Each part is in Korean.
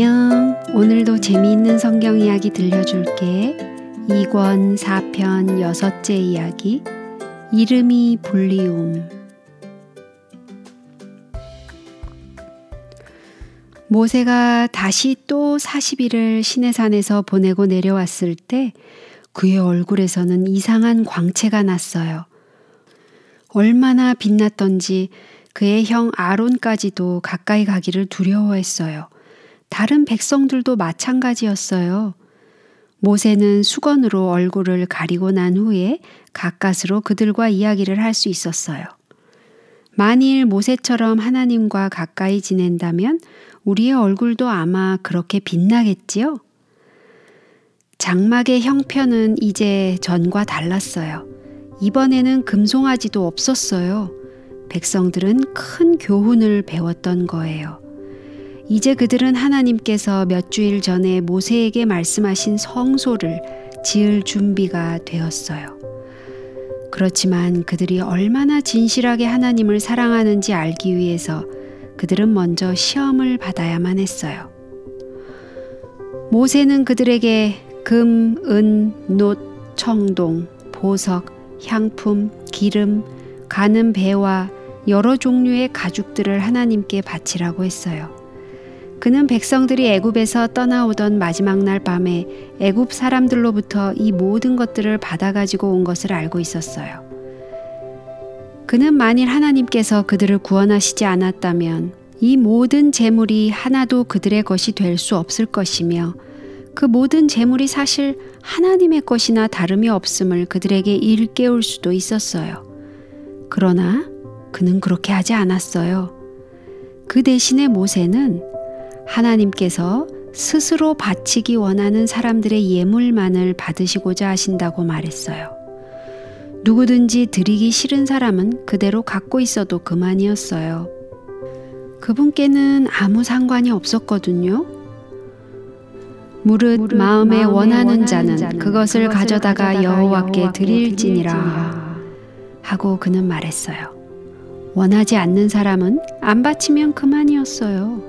안녕. 오늘도 재미있는 성경 이야기 들려줄게. 2권 4편 여섯째 이야기. 이름이 불리움. 모세가 다시 또 40일을 시내산에서 보내고 내려왔을 때 그의 얼굴에서는 이상한 광채가 났어요. 얼마나 빛났던지 그의 형 아론까지도 가까이 가기를 두려워했어요. 다른 백성들도 마찬가지였어요. 모세는 수건으로 얼굴을 가리고 난 후에 가까스로 그들과 이야기를 할 수 있었어요. 만일 모세처럼 하나님과 가까이 지낸다면 우리의 얼굴도 아마 그렇게 빛나겠지요? 장막의 형편은 이제 전과 달랐어요. 이번에는 금송아지도 없었어요. 백성들은 큰 교훈을 배웠던 거예요. 이제 그들은 하나님께서 몇 주일 전에 모세에게 말씀하신 성소를 지을 준비가 되었어요. 그렇지만 그들이 얼마나 진실하게 하나님을 사랑하는지 알기 위해서 그들은 먼저 시험을 받아야만 했어요. 모세는 그들에게 금, 은, 놋, 청동, 보석, 향품, 기름, 가는 배와 여러 종류의 가죽들을 하나님께 바치라고 했어요. 그는 백성들이 애굽에서 떠나오던 마지막 날 밤에 애굽 사람들로부터 이 모든 것들을 받아가지고 온 것을 알고 있었어요. 그는 만일 하나님께서 그들을 구원하시지 않았다면 이 모든 재물이 하나도 그들의 것이 될 수 없을 것이며 그 모든 재물이 사실 하나님의 것이나 다름이 없음을 그들에게 일깨울 수도 있었어요. 그러나 그는 그렇게 하지 않았어요. 그 대신에 모세는 하나님께서 스스로 바치기 원하는 사람들의 예물만을 받으시고자 하신다고 말했어요. 누구든지 드리기 싫은 사람은 그대로 갖고 있어도 그만이었어요. 그분께는 아무 상관이 없었거든요. 무릇, 무릇 마음에 원하는 자는 그것을, 그것을 가져다가 여호와께 드릴지니라 하고 그는 말했어요. 원하지 않는 사람은 안 바치면 그만이었어요.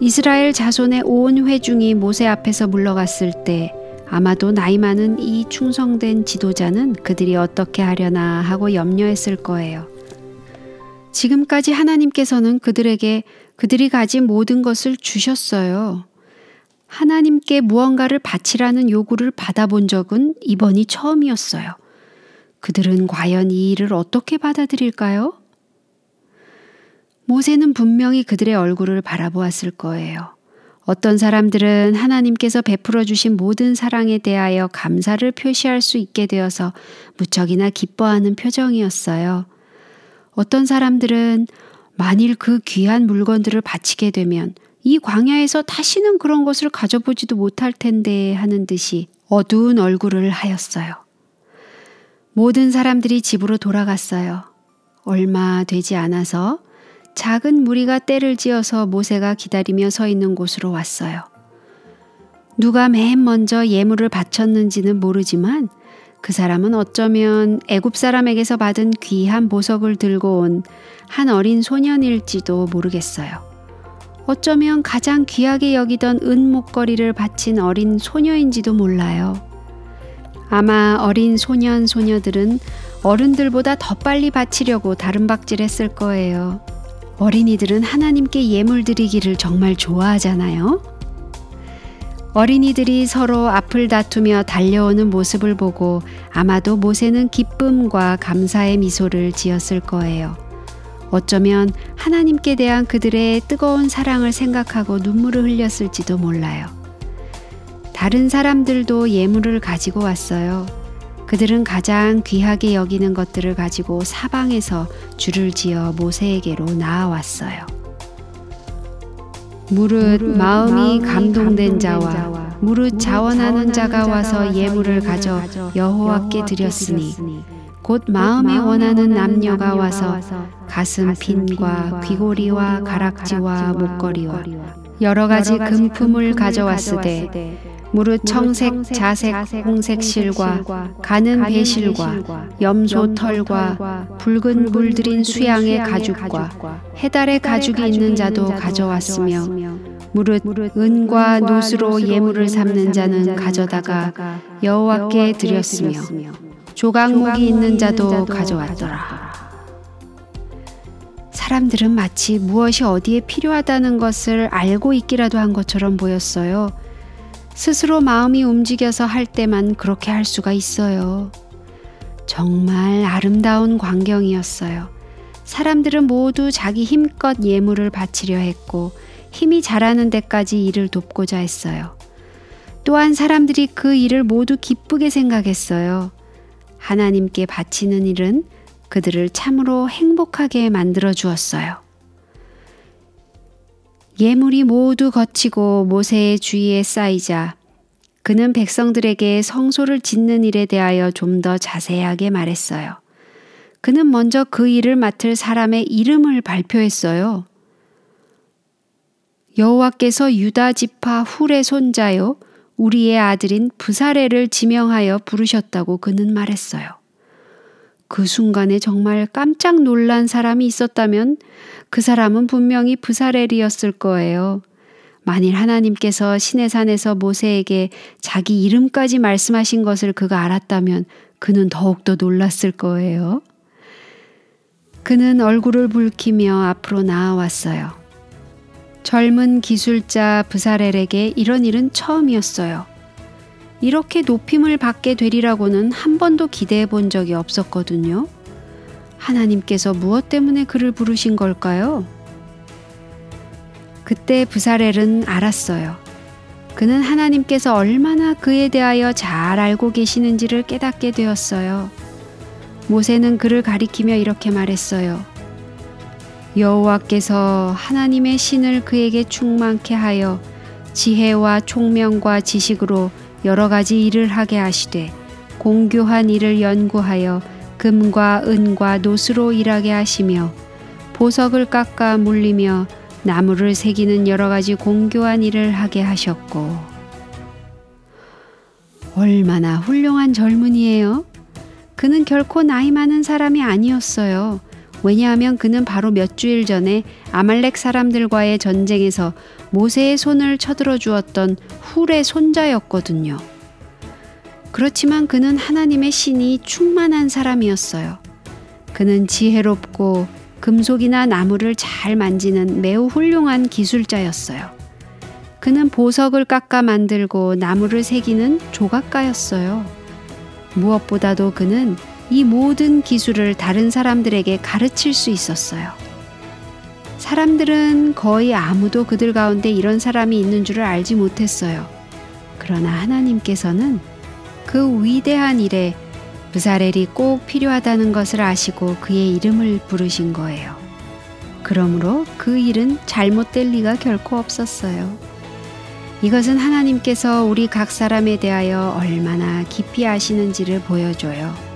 이스라엘 자손의 온 회중이 모세 앞에서 물러갔을 때 아마도 나이 많은 이 충성된 지도자는 그들이 어떻게 하려나 하고 염려했을 거예요. 지금까지 하나님께서는 그들에게 그들이 가진 모든 것을 주셨어요. 하나님께 무언가를 바치라는 요구를 받아본 적은 이번이 처음이었어요. 그들은 과연 이 일을 어떻게 받아들일까요? 모세는 분명히 그들의 얼굴을 바라보았을 거예요. 어떤 사람들은 하나님께서 베풀어 주신 모든 사랑에 대하여 감사를 표시할 수 있게 되어서 무척이나 기뻐하는 표정이었어요. 어떤 사람들은 만일 그 귀한 물건들을 바치게 되면 이 광야에서 다시는 그런 것을 가져보지도 못할 텐데 하는 듯이 어두운 얼굴을 하였어요. 모든 사람들이 집으로 돌아갔어요. 얼마 되지 않아서 작은 무리가 때를 지어서 모세가 기다리며 서 있는 곳으로 왔어요. 누가 맨 먼저 예물을 바쳤는지는 모르지만 그 사람은 어쩌면 애굽 사람에게서 받은 귀한 보석을 들고 온 한 어린 소년일지도 모르겠어요. 어쩌면 가장 귀하게 여기던 은 목걸이를 바친 어린 소녀인지도 몰라요. 아마 어린 소년 소녀들은 어른들보다 더 빨리 바치려고 다른 박질했을 거예요. 어린이들은 하나님께 예물 드리기를 정말 좋아하잖아요. 어린이들이 서로 앞을 다투며 달려오는 모습을 보고 아마도 모세는 기쁨과 감사의 미소를 지었을 거예요. 어쩌면 하나님께 대한 그들의 뜨거운 사랑을 생각하고 눈물을 흘렸을지도 몰라요. 다른 사람들도 예물을 가지고 왔어요. 그들은 가장 귀하게 여기는 것들을 가지고 사방에서 줄을 지어 모세에게로 나아왔어요. 무릇, 무릇 마음이, 마음이 감동된, 감동된 자와, 자와 무릇 자원하는 자가 와서 예물을 가져 여호와께 드렸으니 곧 마음에 원하는 남녀가 와서 가슴 핀과 귀고리와 가락지와 목걸이와 여러 가지 금품을 가져왔으되 무릇 청색, 자색, 홍색 실과 가는 배실과 염소 털과 붉은 물들인 수양의 가죽과 해달의 가죽이 있는 자도 가져왔으며 무릇 은과 노스로 예물을 삼는 자는 가져다가 여호와께 드렸으며 조각목이 있는 자도 가져왔더라. 사람들은 마치 무엇이 어디에 필요하다는 것을 알고 있기라도 한 것처럼 보였어요. 스스로 마음이 움직여서 할 때만 그렇게 할 수가 있어요. 정말 아름다운 광경이었어요. 사람들은 모두 자기 힘껏 예물을 바치려 했고 힘이 자라는 데까지 일을 돕고자 했어요. 또한 사람들이 그 일을 모두 기쁘게 생각했어요. 하나님께 바치는 일은 그들을 참으로 행복하게 만들어 주었어요. 예물이 모두 거치고 모세의 주위에 쌓이자 그는 백성들에게 성소를 짓는 일에 대하여 좀 더 자세하게 말했어요. 그는 먼저 그 일을 맡을 사람의 이름을 발표했어요. 여호와께서 유다 지파 훌의 손자요 우리의 아들인 부사레를 지명하여 부르셨다고 그는 말했어요. 그 순간에 정말 깜짝 놀란 사람이 있었다면 그 사람은 분명히 부사렐이었을 거예요. 만일 하나님께서 신의 산에서 모세에게 자기 이름까지 말씀하신 것을 그가 알았다면 그는 더욱더 놀랐을 거예요. 그는 얼굴을 붉히며 앞으로 나아왔어요. 젊은 기술자 부사렐에게 이런 일은 처음이었어요. 이렇게 높임을 받게 되리라고는 한 번도 기대해 본 적이 없었거든요. 하나님께서 무엇 때문에 그를 부르신 걸까요? 그때 부사렐은 알았어요. 그는 하나님께서 얼마나 그에 대하여 잘 알고 계시는지를 깨닫게 되었어요. 모세는 그를 가리키며 이렇게 말했어요. 여호와께서 하나님의 신을 그에게 충만케 하여 지혜와 총명과 지식으로 여러 가지 일을 하게 하시되 공교한 일을 연구하여 금과 은과 노스로 일하게 하시며 보석을 깎아 물리며 나무를 새기는 여러 가지 공교한 일을 하게 하셨고 얼마나 훌륭한 젊은이에요. 그는 결코 나이 많은 사람이 아니었어요. 왜냐하면 그는 바로 몇 주일 전에 아말렉 사람들과의 전쟁에서 모세의 손을 쳐들어 주었던 훌의 손자였거든요. 그렇지만 그는 하나님의 신이 충만한 사람이었어요. 그는 지혜롭고 금속이나 나무를 잘 만지는 매우 훌륭한 기술자였어요. 그는 보석을 깎아 만들고 나무를 새기는 조각가였어요. 무엇보다도 그는 이 모든 기술을 다른 사람들에게 가르칠 수 있었어요. 사람들은 거의 아무도 그들 가운데 이런 사람이 있는 줄을 알지 못했어요. 그러나 하나님께서는 그 위대한 일에 부사렐이 꼭 필요하다는 것을 아시고 그의 이름을 부르신 거예요. 그러므로 그 일은 잘못될 리가 결코 없었어요. 이것은 하나님께서 우리 각 사람에 대하여 얼마나 깊이 아시는지를 보여줘요.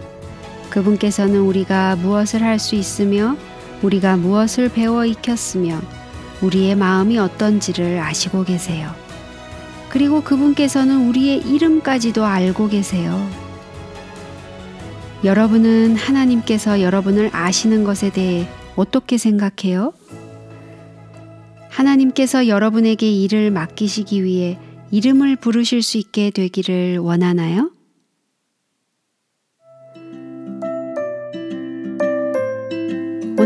그분께서는 우리가 무엇을 할 수 있으며 우리가 무엇을 배워 익혔으며 우리의 마음이 어떤지를 아시고 계세요. 그리고 그분께서는 우리의 이름까지도 알고 계세요. 여러분은 하나님께서 여러분을 아시는 것에 대해 어떻게 생각해요? 하나님께서 여러분에게 일을 맡기시기 위해 이름을 부르실 수 있게 되기를 원하나요?